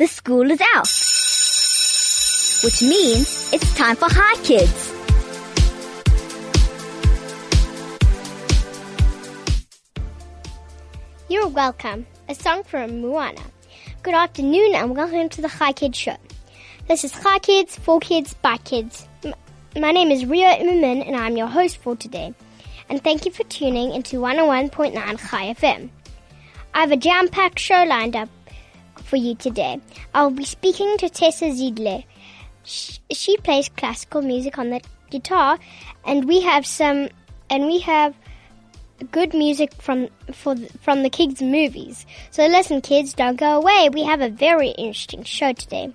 the school is out. Which means it's time for Hi Kids. You're welcome. A song from Moana. Good afternoon and welcome to the Hi Kids Show. This is Hi Kids, for kids, by kids. My name is Rio Immerman and I'm your host for today. And thank you for tuning into 101.9 Chai FM. I have a jam-packed show lined up for you today. I'll be speaking to Tessa Ziegler. Sh- She plays classical music on the guitar, and we have some, and we have good music from for from the kids' movies. So listen, kids, don't go away. We have a very interesting show today.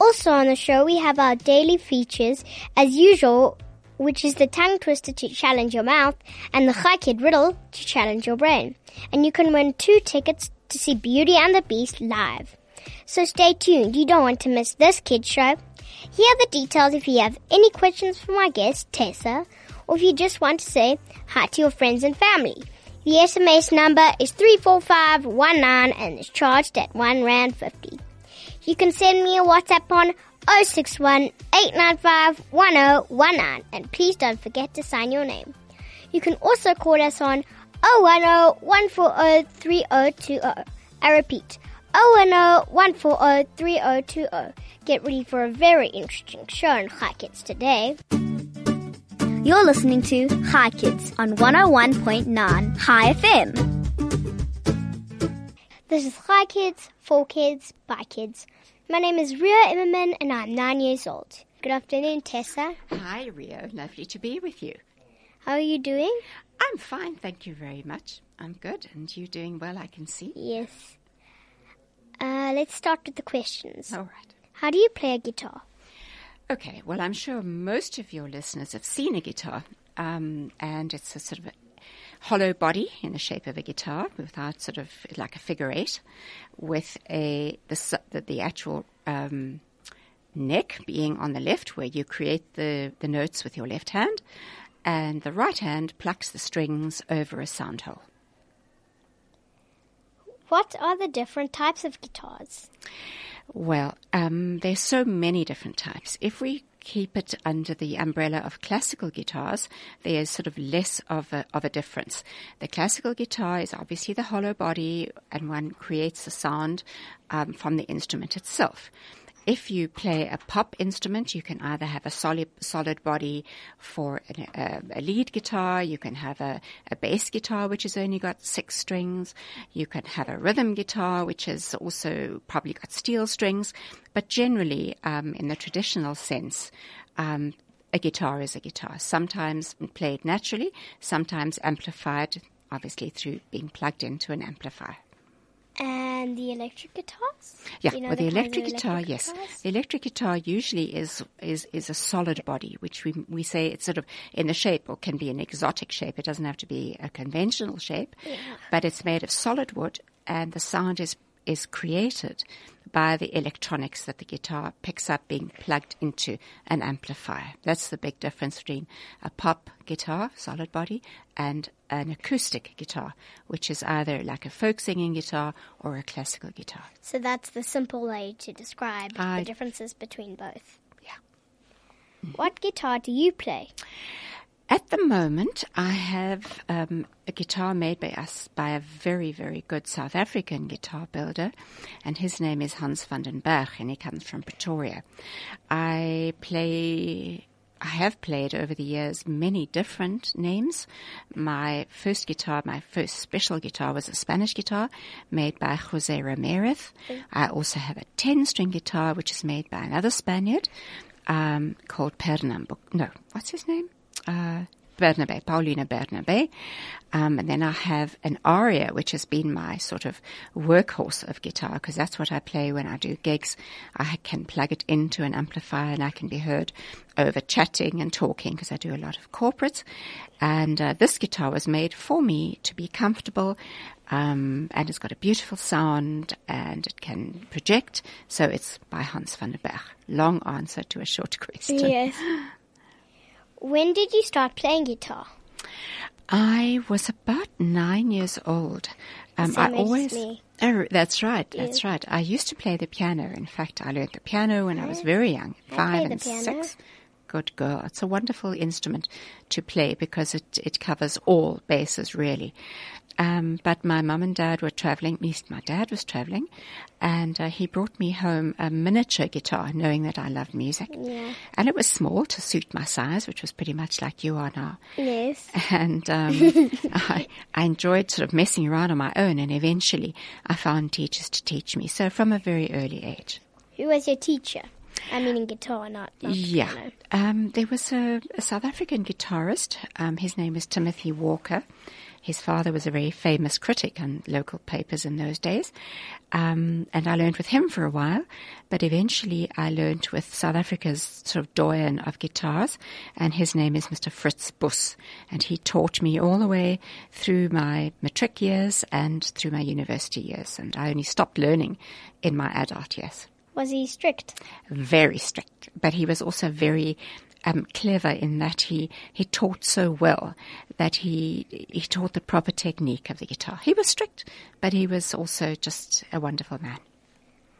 Also on the show, we have our daily features as usual, which is the tongue twister to challenge your mouth and the Hi Kid riddle to challenge your brain. And you can win two tickets to see Beauty and the Beast live. So stay tuned. You don't want to miss this kid show. Here are the details if you have any questions for my guest, Tessa, or if you just want to say hi to your friends and family. The SMS number is 34519 and is charged at 1 Rand 50. You can send me a WhatsApp on 061 895 1019 and please don't forget to sign your name. You can also call us on 010 140 3020. I repeat, 010 140 3020. Get ready for a very interesting show on Hi Kids today. You're listening to Hi Kids on 101.9 Chai FM. This is Hi Kids, for kids, by kids. My name is Ria Immerman and I'm nine years old. Good afternoon, Tessa. Hi, Rio. Lovely to be with you. How are you doing? I'm fine, thank you very much. I'm good, and you're doing well, I can see. Yes. Uh, let's start with the questions. All right. How do you play a guitar? Okay, well, I'm sure most of your listeners have seen a guitar, um, and it's a sort of a hollow body in the shape of a guitar, without sort of like a figure eight, with a the the, the actual um, neck being on the left, where you create the the notes with your left hand, and the right hand plucks the strings over a sound hole. What are the different types of guitars? Well, um, there's so many different types. If we keep it under the umbrella of classical guitars, there's sort of less of a, of a difference. The classical guitar is obviously the hollow body, and one creates the sound um, from the instrument itself. If you play a pop instrument, you can either have a solid solid body for an, uh, a lead guitar, you can have a, a bass guitar which has only got six strings, you can have a rhythm guitar which has also probably got steel strings, but generally, um, in the traditional sense, um, a guitar is a guitar. Sometimes played naturally, sometimes amplified, obviously through being plugged into an amplifier. And the electric guitars? Yeah, you know well, the of electric guitar, yes. guitars? The electric guitar usually is, is, is a solid body, which we, we say it's sort of in the shape or can be an exotic shape. It doesn't have to be a conventional shape, but it's made of solid wood and the sound is, is created by the electronics that the guitar picks up being plugged into an amplifier. That's the big difference between a pop guitar, solid body, and an acoustic guitar, which is either like a folk singing guitar or a classical guitar. So that's the simple way to describe I- the differences between both. Yeah. What guitar do you play? At the moment, I have um, a guitar made by us by a very, very good South African guitar builder, and his name is Hans van den Berg, and he comes from Pretoria. I play. I have played over the years many different names. My first guitar, my first special guitar was a Spanish guitar made by Jose Ramirez. I also have a 10 string guitar which is made by another Spaniard um, called Pernambuco. No, what's his name? Uh, Bernabe, Paulino Bernabe. Um, and then I have an aria, which has been my sort of workhorse of guitar, because that's what I play when I do gigs. I can plug it into an amplifier and I can be heard over chatting and talking, because I do a lot of corporates. And uh, this guitar was made for me to be comfortable, um, and it's got a beautiful sound, and it can project. So it's by Hans van den Berg. Long answer to a short question. Yes. When did you start playing guitar? I was about nine years old. Um, I Same age always, me. Oh, that's right. That's right. I used to play the piano. In fact, I learned the piano when I was very young, five and six. Good girl. It's a wonderful instrument to play because it, it covers all bases really. Um, but my mum and dad were traveling, at least my dad was traveling, and uh, he brought me home a miniature guitar, knowing that I loved music. Yeah. And it was small to suit my size, which was pretty much like you are now Yes. and um, I, I enjoyed sort of messing around on my own. And eventually, I found teachers to teach me. So from a very early age, Who was your teacher? I mean, in guitar, not, not yeah, piano. um, there was a, a South African guitarist. Um, his name was Timothy Walker. His father was a very famous critic on local papers in those days. Um, and I learned with him for a while, but eventually I learned with South Africa's sort of doyen of guitars, and his name is Mr. Fritz Buss. And he taught me all the way through my matric years and through my university years. And I only stopped learning in my adult years Was he strict? very strict, but he was also very um, clever in that he, he taught so well that he he taught the proper technique of the guitar. He was strict, but he was also just a wonderful man.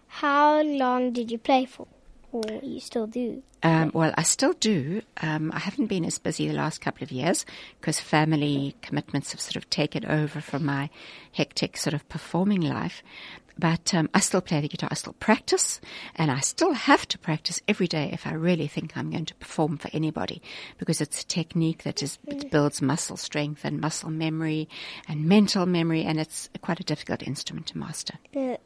How long did you play for? Or you still do? Um, well, I still do. Um, I haven't been as busy the last couple of years because family commitments have sort of taken over from my hectic sort of performing life. But um, I still play the guitar. I still practice, and I still have to practice every day if I really think I'm going to perform for anybody, because it's a technique that is it builds muscle strength and muscle memory and mental memory, and it's quite a difficult instrument to master.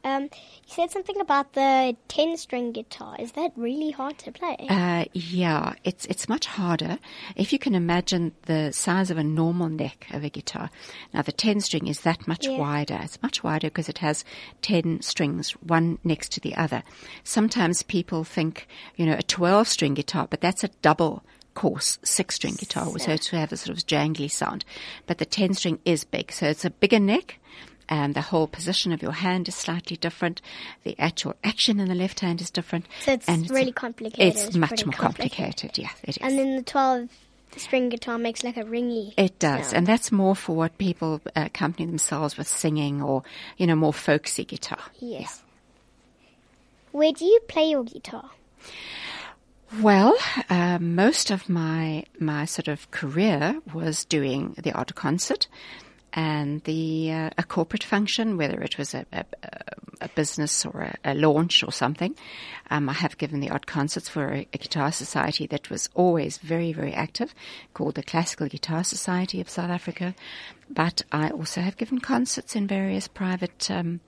Um, you said something about the 10 string guitar. Is that really hard to play? Uh, yeah, it's it's much harder. If you can imagine the size of a normal neck of a guitar. Now the ten string is that much Yeah. wider. It's much wider because it has ten strings, one next to the other. Sometimes people think, you know, a twelve string guitar, but that's a double course six string guitar, so to have a sort of jangly sound. But the ten string is big, so it's a bigger neck. And the whole position of your hand is slightly different. The actual action in the left hand is different. So it's and really complicated. It's, It's much more complicated. Yeah, it is. And then the 12 string guitar makes like a ringy. it does, sound. and that's more for what people uh, accompany themselves with singing or, you know, more folksy guitar. Yes. Where do you play your guitar? Well, uh, most of my my sort of career was doing the odd concert and the uh, a corporate function, whether it was a, a, a business or a, a launch or something. Um, I have given the odd concerts for a, guitar society that was always very very active, called the Classical Guitar Society of South Africa. But I also have given concerts in various private um,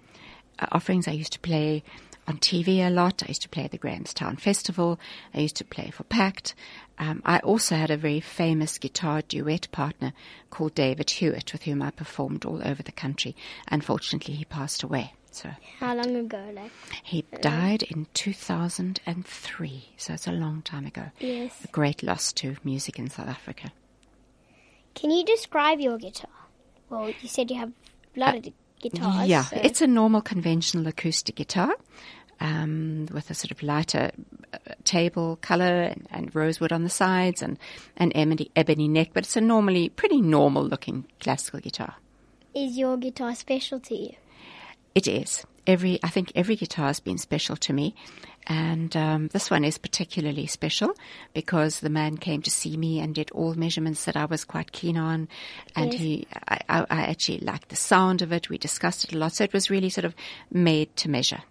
uh, offerings. I used to play on TV a lot. I used to play at the Grahamstown Festival. I used to play for Pact. Um, I also had a very famous guitar duet partner called David Hewitt, with whom I performed all over the country. Unfortunately, he passed away. So How long ago? Like, he died in 2003. So it's a long time ago. yes. A great loss to music in South Africa. Can you describe your guitar? Well, you said you have a lot of guitars. Yeah, so- it's a normal conventional acoustic guitar um, with a sort of lighter uh, table color and, and rosewood on the sides and an ebony, ebony neck, but it's a normally pretty normal looking classical guitar. Is your guitar special to you? It is. Every, I think every guitar has been special to me. And um, this one is particularly special because the man came to see me and did all measurements that I was quite keen on. And Yes. he, I, I I actually liked the sound of it. We discussed it a lot. So it was really sort of made to measure.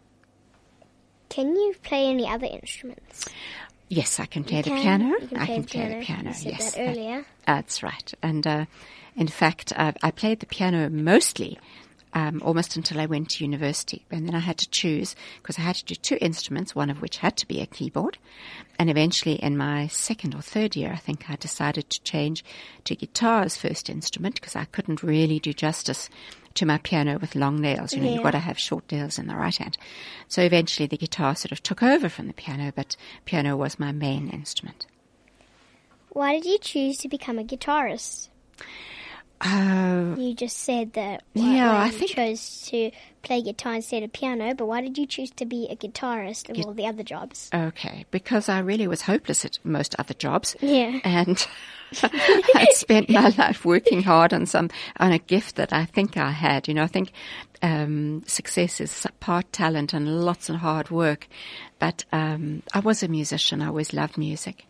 Can you play any other instruments? Yes, I can play You the can- piano. can I play can the play piano. the piano. You said yes, that earlier. That's right. And uh, in fact, I, I played the piano mostly um, almost until I went to university, and then I had to choose because I had to do two instruments, one of which had to be a keyboard. And eventually, in my second or third year, I think I decided to change to guitar as first instrument because I couldn't really do justice to my piano with long nails. You know, you've got to have short nails in the right hand. So eventually, the guitar sort of took over from the piano, but piano was my main instrument. Why did you choose to become a guitarist? Oh, You just said that Yeah, why I you think- chose to play guitar instead of piano, but why did you choose to be a guitarist of all the other jobs? okay. Because I really was hopeless at most other jobs. Yeah. And I'd spent my life working hard on some, on a gift that I think I had. You know, I think, um, success is part talent and lots of hard work. But, um, I was a musician. I always loved music.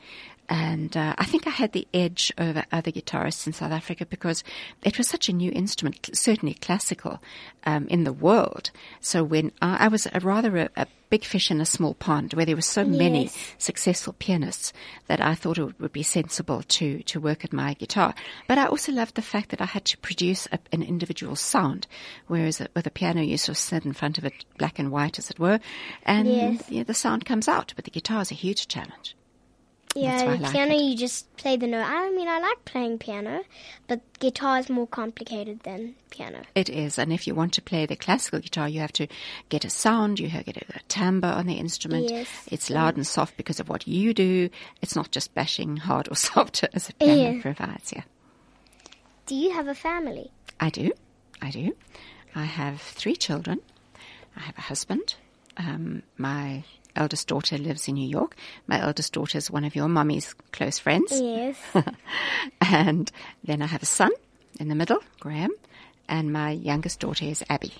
And uh, I think I had the edge over other guitarists in South Africa because it was such a new instrument, certainly classical, um, in the world. So when I, I was a rather a, a big fish in a small pond, where there were so many Yes. successful pianists, that I thought it would be sensible to to work at my guitar. But I also loved the fact that I had to produce a, an individual sound, whereas with a piano you sort of sit in front of it, black and white, as it were, and Yes. yeah, the sound comes out. But the guitar is a huge challenge. Yeah, like piano it. you just play the note. I mean, I like playing piano, but guitar is more complicated than piano. It is, and if you want to play the classical guitar, you have to get a sound, you have to get a timbre on the instrument. Yes. It's loud and soft because of what you do. It's not just bashing hard or soft as a piano Yeah. provides. Yeah, Do you have a family? I do, I do. I have three children. I have a husband. Um, my eldest daughter lives in New York. My eldest daughter is one of your mummy's close friends. Yes. and then I have a son in the middle, Graham, and my youngest daughter is Abby.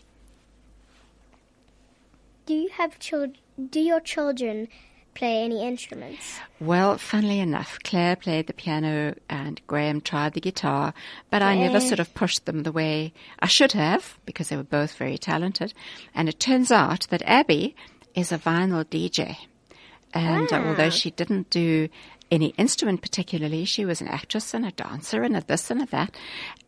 do you have children? Do your children play any instruments? Well, funnily enough, Claire played the piano and Graham tried the guitar, but I never sort of pushed them the way I should have because they were both very talented. And it turns out that Abby is a vinyl DJ. And uh, Ah. although she didn't do any instrument particularly, she was an actress and a dancer and a this and a that.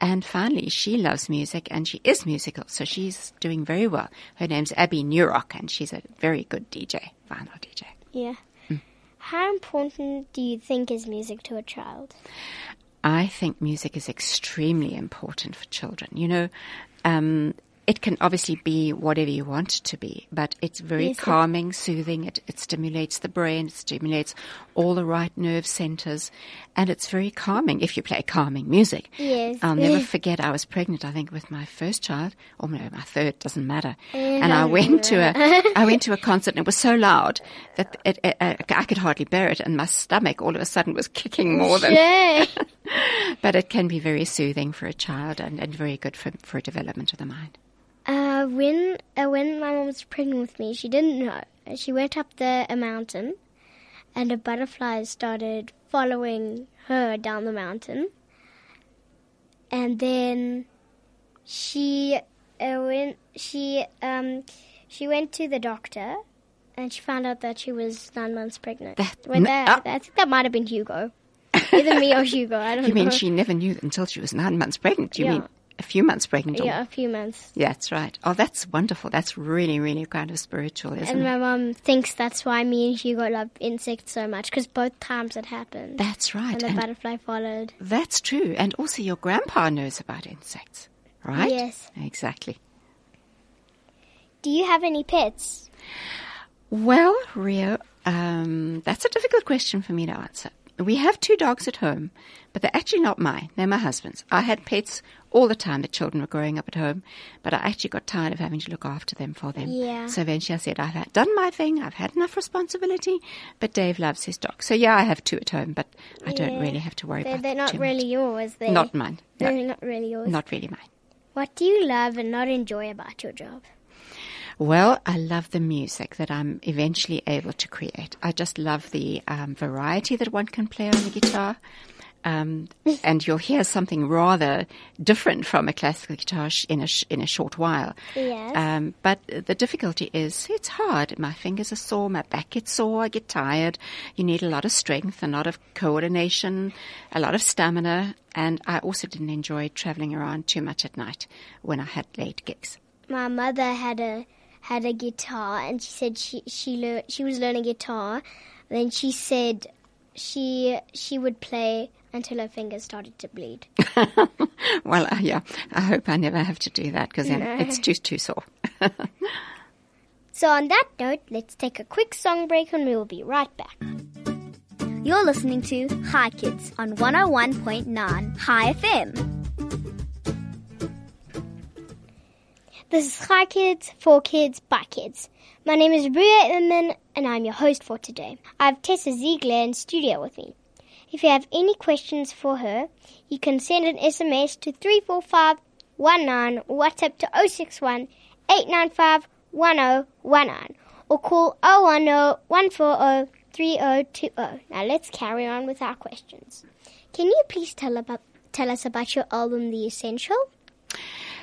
And finally, she loves music and she is musical, so she's doing very well. Her name's Abby Newrock and she's a very good DJ, vinyl DJ. Yeah. Mm. How important do you think is music to a child? I think music is extremely important for children. You know, um, it can obviously be whatever you want it to be, but it's very Yes, it- calming, soothing. It, it stimulates the brain, it stimulates all the right nerve centers, and it's very calming if you play calming music. Yes. I'll never forget I was pregnant, I think, with my first child, or no, my third, doesn't matter. And I went to a, I went to a concert and it was so loud that it, it, uh, I could hardly bear it and my stomach all of a sudden was kicking more than but it can be very soothing for a child and, and very good for, for development of the mind. Uh, when uh, when my mom was pregnant with me, she didn't know. She went up the a mountain, and a butterfly started following her down the mountain. And then she uh, went. She um she went to the doctor, and she found out that she was nine months pregnant. That- n- that. I think that might have been Hugo, either me or Hugo. I don't You know. You mean she never knew until she was nine months pregnant? You Yeah. mean a few months pregnant? Yeah, a few months. Yeah, that's right. Oh, that's wonderful. That's really, really kind of spiritual, isn't And it? my mum thinks that's why me and Hugo love insects so much because both times it happened. That's right. and the And butterfly followed. that's true. And also your grandpa knows about insects, right? Yes. Exactly. Do you have any pets? Well, Rio, um, that's a difficult question for me to answer. We have two dogs at home, but they're actually not mine. They're my husband's. I had pets all the time. The children were growing up at home, but I actually got tired of having to look after them for them. Yeah. So eventually I said, I've done my thing. I've had enough responsibility, but Dave loves his dog. So yeah, I have two at home, but I don't really have to worry They're, about they're not really much. yours. They're, Not mine. No, They're not really yours. not really mine. What do you love and not enjoy about your job? Well, I love the music that I'm eventually able to create. I just love the um, variety that one can play on the guitar. Um, and you'll hear something rather different from a classical guitar sh- in a sh- in a short while. Yes. Um, but the difficulty is it's hard. My fingers are sore, my back gets sore, I get tired. You need a lot of strength, a lot of coordination, a lot of stamina. And I also didn't enjoy traveling around too much at night when I had late gigs. My mother had a had a guitar, and she said she she lear- she was learning guitar. Then she said she she would play until her fingers started to bleed. Well, uh, yeah, I hope I never have to do that because then it's too too sore. So on that note, let's take a quick song break, and we will be right back. You're listening to Hi Kids on 101.9 Chai FM. This is Hi Kids, For Kids, By Kids. My name is Ria Immerman and I'm your host for today. I have Tessa Ziegler in studio with me. If you have any questions for her, you can send an SMS to 34519 or WhatsApp to 061 895 1019 or call 010 140 3020. Now let's carry on with our questions. Can you please tell about tell us about your album The Essential?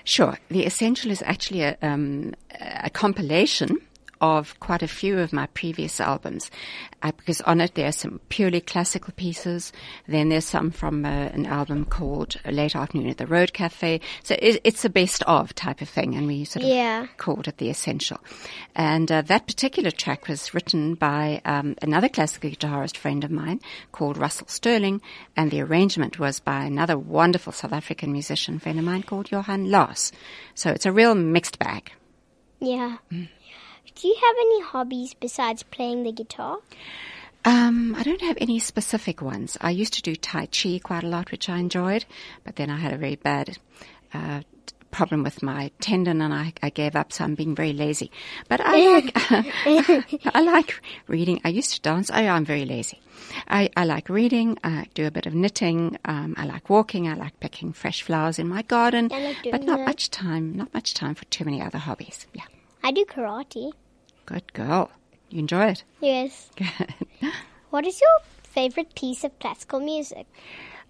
Sure. The Essential is actually a, um, a compilation of quite a few of my previous albums, uh, because on it there are some purely classical pieces. Then there's some from uh, an album called Late Afternoon at the Road Cafe. So it, it's a best of type of thing, and we sort of Yeah. called it the Essential. And uh, that particular track was written by um, another classical guitarist friend of mine called Russell Sterling, and the arrangement was by another wonderful South African musician friend of mine called Johan Lars. So it's a real mixed bag. Yeah. Do you have any hobbies besides playing the guitar? Um, I don't have any specific ones. I used to do Tai Chi quite a lot, which I enjoyed, but then I had a very bad uh, problem with my tendon and I, I gave up, so I'm being very lazy. But I like, I like reading. I used to dance. I, I'm very lazy. I, I like reading. I do a bit of knitting. Um, I like walking. I like picking fresh flowers in my garden. I like but not that. much time, not much time for too many other hobbies. Yeah. I do karate. Good girl. You enjoy it. Yes. Good. What is your favorite piece of classical music,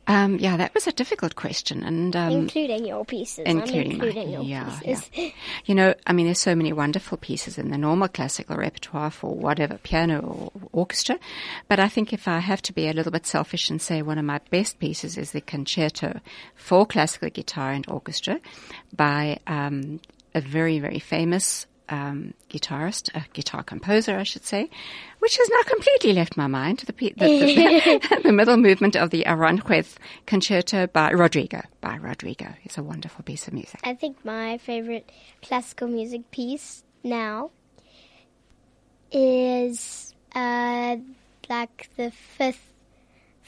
Um, yeah, that was a difficult question, and um, including your pieces? I'm including, my- your yeah, pieces. yeah. You know, I mean, there's so many wonderful pieces in the normal classical repertoire for whatever piano or orchestra. But I think if I have to be a little bit selfish and say one of my best pieces is the concerto for classical guitar and orchestra by um, a very, very famous um, guitarist, a guitar composer, I should say, which has now completely left my mind. The, the, the, the middle movement of the Aranjuez concerto by Rodrigo. By Rodrigo, it's a wonderful piece of music. I think my favorite classical music piece now is uh, like the fifth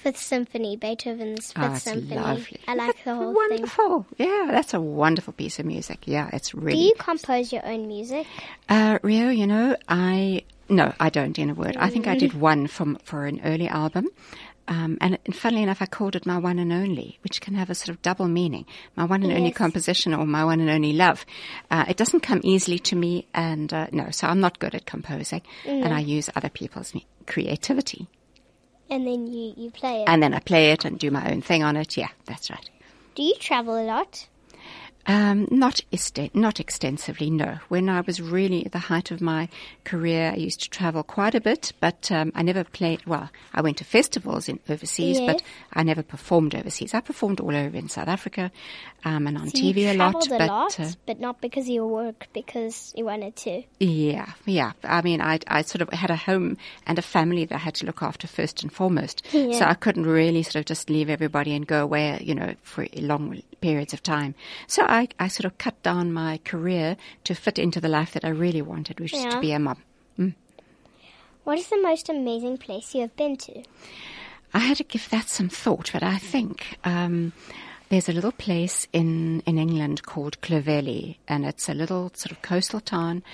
fifth symphony, Beethoven's fifth Oh, symphony. lovely. I like the whole thing. wonderful. Yeah, that's a wonderful piece of music. Yeah, it's really. Do you compose your own music? Uh, Rio, you know, I no, I don't. In a word, I think I did one from for an early album. Um, and, and funnily enough, I called it my one and only, which can have a sort of double meaning. My one and only composition or my one and only love. Uh, it doesn't come easily to me, and uh, no, so I'm not good at composing, and I use other people's creativity, And then you, you play it. and then I play it and do my own thing on it. Yeah, that's right. Do you travel a lot? Um, not esten- not extensively, no. When I was really at the height of my career, I used to travel quite a bit, but um, I never played. Well, I went to festivals in overseas, Yes. but I never performed overseas. I performed all over in South Africa um, and on So TV a lot. a but lot, uh, but not because of your work, because you wanted to. yeah, yeah. I mean, I, I sort of had a home and a family that I had to look after first and foremost. So I couldn't really sort of just leave everybody and go away, you know, for long periods of time. So I, I sort of cut down my career to fit into the life that I really wanted, which is to be a mum. What is the most amazing place you have been to? I had to give that some thought, but I think um, there's a little place in, in England called Clovelly, and it's a little sort of coastal town,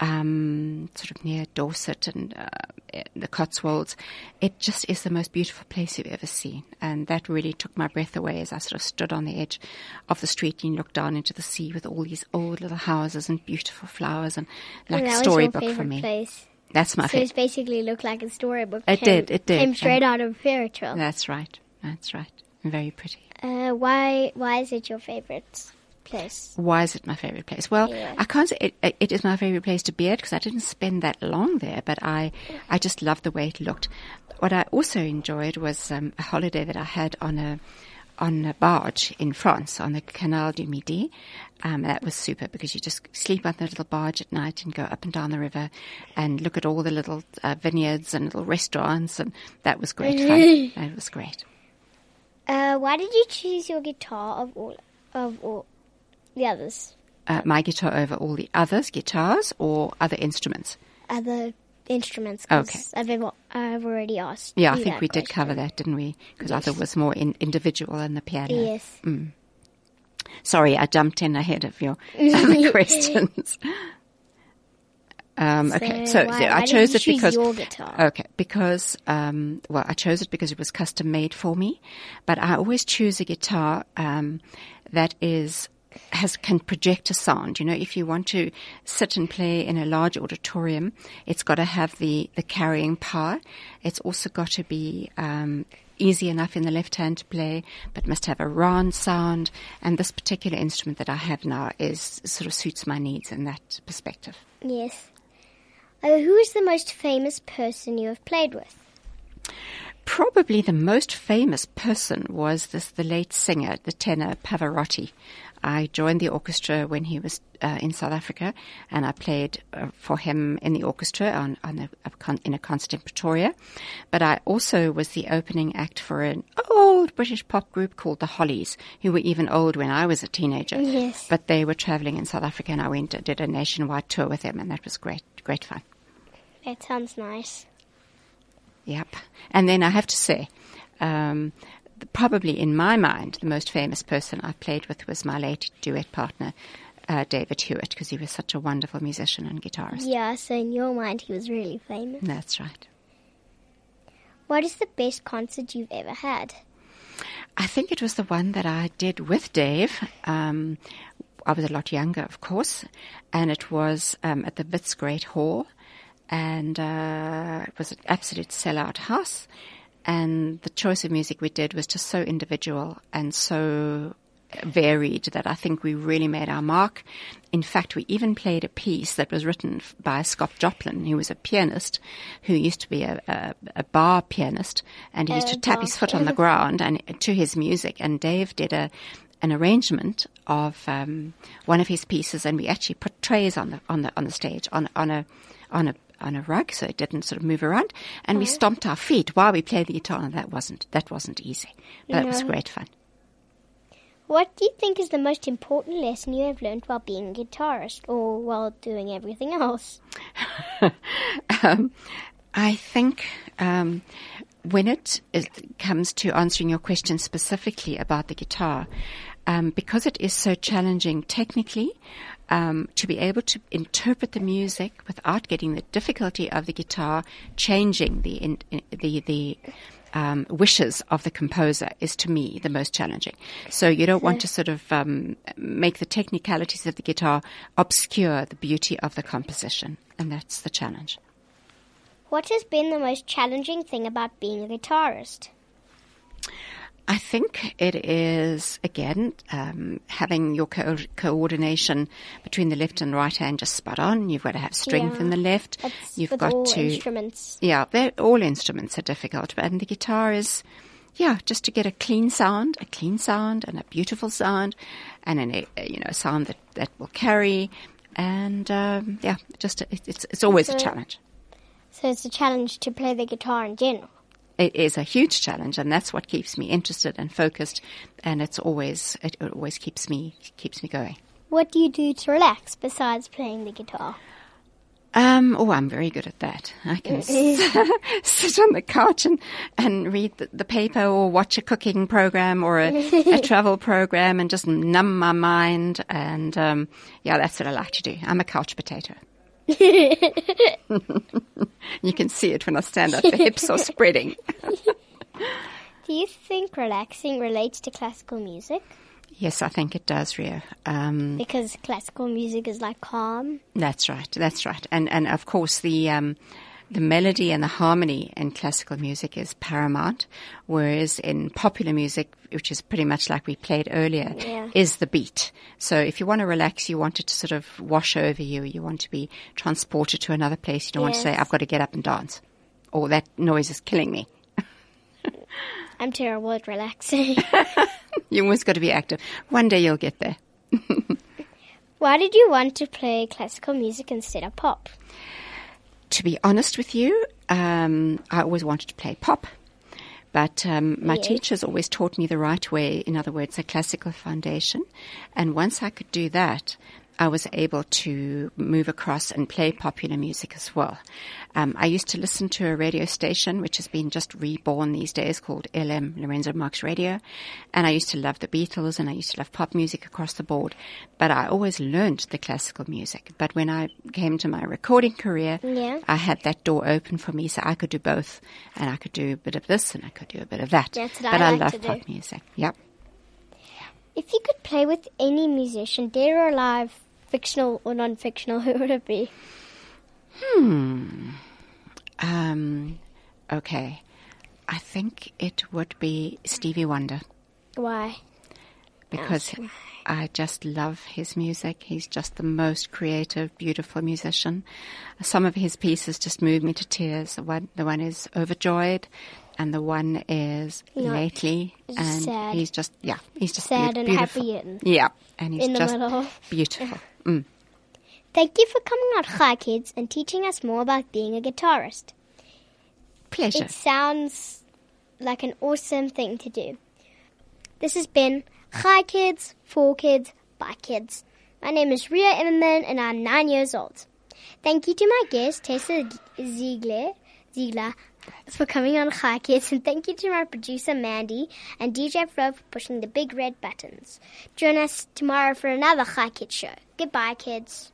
um, sort of near Dorset and uh, the Cotswolds. It just is the most beautiful place you've ever seen, and that really took my breath away as I sort of stood on the edge of the street and looked down into the sea with all these old little houses and beautiful flowers, and like and a that was your storybook for me. place. That's my So favorite. it basically looked like a storybook. It came, did, it did, Came straight out of a fairy tale. That's right. That's right. Very pretty. Uh, why? Why is it your favorite place? Why is it my favorite place? Well, Yeah. I can't say it, it is my favorite place to be at because I didn't spend that long there, but I, I just loved the way it looked. What I also enjoyed was um, a holiday that I had on a, on a barge in France on the Canal du Midi. Um, that was super because you just sleep on the little barge at night and go up and down the river and look at all the little uh, vineyards and little restaurants, and that was great fun. That was great. Uh, why did you choose your guitar of all of all the others? Uh, my guitar over all the others, guitars or other instruments. Other instruments. Okay. I've, ever, I've already asked. Yeah, I think we did cover that, didn't we? Because other was more in, individual than the piano. Yes. Mm. Sorry, I jumped in ahead of your other questions. Um, okay, so, why- so why I did chose it because your guitar? okay because um, well I chose it because it was custom made for me, but I always choose a guitar um, that is has can project a sound. You know, if you want to sit and play in a large auditorium, it's got to have the the carrying power. It's also got to be um, easy enough in the left hand to play, but must have a round sound. And this particular instrument that I have now is sort of suits my needs in that perspective. Yes. Uh, who is the most famous person you have played with? Probably the most famous person was this the late singer, the tenor Pavarotti. I joined the orchestra when he was uh, in South Africa, and I played uh, for him in the orchestra on, on a, a con- in a concert in Pretoria. But I also was the opening act for an old British pop group called the Hollies, who were even old when I was a teenager. Yes. But they were traveling in South Africa, and I went and did a nationwide tour with them, and that was great, great fun. That sounds nice. Yep. And then I have to say, um, probably in my mind, the most famous person I played with was my late duet partner, uh, David Hewitt, because he was such a wonderful musician and guitarist. Yeah, so in your mind, he was really famous. That's right. What is the best concert you've ever had? I think it was the one that I did with Dave. Um, I was a lot younger, of course, and it was um, at the Wits Great Hall, and uh, it was an absolute sellout house. And the choice of music we did was just so individual and so varied that I think we really made our mark. In fact, we even played a piece that was written by Scott Joplin, who was a pianist who used to be a, a, a bar pianist, and he used to tap his foot on the ground and to his music. And Dave did a an arrangement of um, one of his pieces, and we actually put trays on the on the on the stage on on a on a on a rug so it didn't sort of move around, and we stomped our feet while we played the guitar, and that wasn't that wasn't easy, but it was great fun. What do you think is the most important lesson you have learned while being a guitarist or while doing everything else? um, I think um, when it, it comes to answering your question specifically about the guitar, um, because it is so challenging technically, um, to be able to interpret the music without getting the difficulty of the guitar changing the in, in- the the um, wishes of the composer is to me the most challenging. So you don't want to sort of um, make the technicalities of the guitar obscure the beauty of the composition, and that's the challenge. What has been the most challenging thing about being a guitarist? I think it is again um, having your co- coordination between the left and right hand just spot on. You've got to have strength Yeah. in the left. You've got all to instruments. yeah. they're- All instruments are difficult, but and the guitar is yeah, just to get a clean sound, a clean sound, and a beautiful sound, and an, a, you know a sound that that will carry. And um, yeah, just it, it's it's always a challenge. So it's a challenge to play the guitar in general. It is a huge challenge, and that's what keeps me interested and focused. And it's always it always keeps me keeps me going. What do you do to relax besides playing the guitar? Um, oh, I'm very good at that. I can s- sit on the couch and, and read the, the paper or watch a cooking program or a, a travel program and just numb my mind. And um, yeah, that's what I like to do. I'm a couch potato. you can see it when I stand up. The hips are spreading. Do you think relaxing relates to classical music? Yes, I think it does, Rio. Um, Because classical music is like calm. That's right. That's right. And and of course the um, the melody and the harmony in classical music is paramount, whereas in popular music, which is pretty much like we played earlier, Yeah. is the beat. So if you want to relax, you want it to sort of wash over you. You want to be transported to another place. You don't want to say, "I've got to get up and dance," or "That noise is killing me." I'm terrible at relaxing. You always got to be active. One day you'll get there. Why did you want to play classical music instead of pop? To be honest with you, um, I always wanted to play pop. But um, my Yes. teachers always taught me the right way, in other words, a classical foundation. And once I could do that, I was able to move across and play popular music as well. Um, I used to listen to a radio station which has been just reborn these days called LM Lourenço Marques Radio, and I used to love the Beatles and I used to love pop music across the board. But I always learned the classical music. But when I came to my recording career, Yeah. I had that door open for me, so I could do both, and I could do a bit of this and I could do a bit of that. That's what but I I like love to do. pop music. Yep. If you could play with any musician, dead or alive, fictional or non-fictional, who would it be? Um, okay. I think it would be Stevie Wonder Why? because I just love his music. He's just the most creative, beautiful musician. Some of his pieces just move me to tears. The one, the one is Overjoyed, and the one is No, Lately, and sad. he's just yeah, he's just Sad beau- and beautiful. happy and yeah, and he's just middle. beautiful. Mm. Thank you for coming on Hi Kids and teaching us more about being a guitarist. Pleasure. It sounds like an awesome thing to do. This has been Hi Kids, For Kids, By Kids. My name is Ria Emmerman and I'm nine years old. Thank you to my guest, Tessa Ziegler, Ziegler for coming on Hi Kids, and thank you to my producer, Mandy, and DJ Flo for pushing the big red buttons. Join us tomorrow for another Hi Kids show. Goodbye, kids.